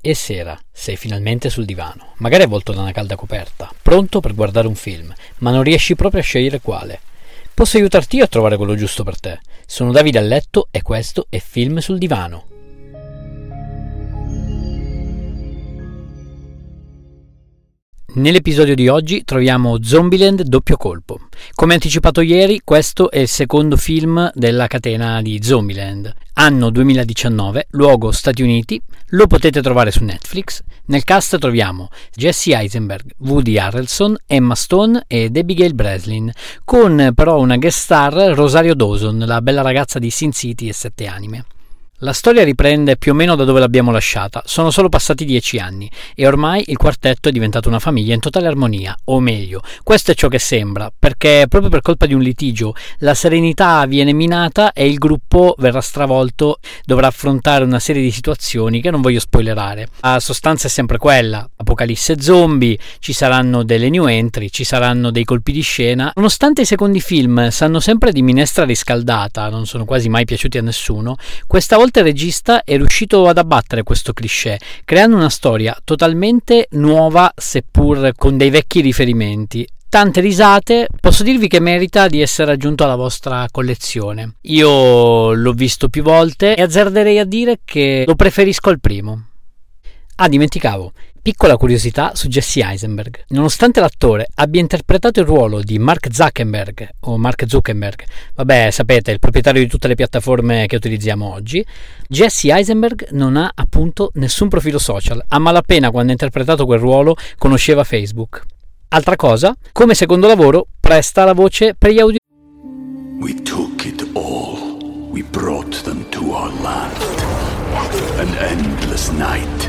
E sera, sei finalmente sul divano, magari avvolto da una calda coperta, pronto per guardare un film, ma non riesci proprio a scegliere quale. Posso aiutarti io a trovare quello giusto per te. Sono Davide a letto e questo è Film sul divano. Nell'episodio di oggi troviamo Zombieland doppio colpo. Come anticipato ieri, questo è il secondo film della catena di Zombieland. Anno 2019, luogo Stati Uniti, lo potete trovare su Netflix. Nel cast troviamo Jesse Eisenberg, Woody Harrelson, Emma Stone ed Abigail Breslin, con però una guest star Rosario Dawson, la bella ragazza di Sin City e Sette Anime. La storia riprende più o meno da dove l'abbiamo lasciata, sono solo passati dieci anni e ormai il quartetto è diventato una famiglia in totale armonia, o meglio, questo è ciò che sembra, perché proprio per colpa di un litigio la serenità viene minata e il gruppo verrà stravolto, dovrà affrontare una serie di situazioni che non voglio spoilerare. La sostanza è sempre quella, apocalisse zombie, ci saranno delle new entry, ci saranno dei colpi di scena. Nonostante i secondi film sanno sempre di minestra riscaldata, non sono quasi mai piaciuti a nessuno, questa volta il regista è riuscito ad abbattere questo cliché, creando una storia totalmente nuova, seppur con dei vecchi riferimenti. Tante risate, posso dirvi che merita di essere aggiunto alla vostra collezione. Io l'ho visto più volte e azzarderei a dire che lo preferisco al primo. Ah, dimenticavo, piccola curiosità su Jesse Eisenberg. Nonostante l'attore abbia interpretato il ruolo di Mark Zuckerberg o Mark Zuckerberg, vabbè, sapete, il proprietario di tutte le piattaforme che utilizziamo oggi, Jesse Eisenberg non ha appunto nessun profilo social. A malapena quando ha interpretato quel ruolo conosceva Facebook. Altra cosa, come secondo lavoro presta la voce per gli audio we took it all. We brought them to our land. An endless night,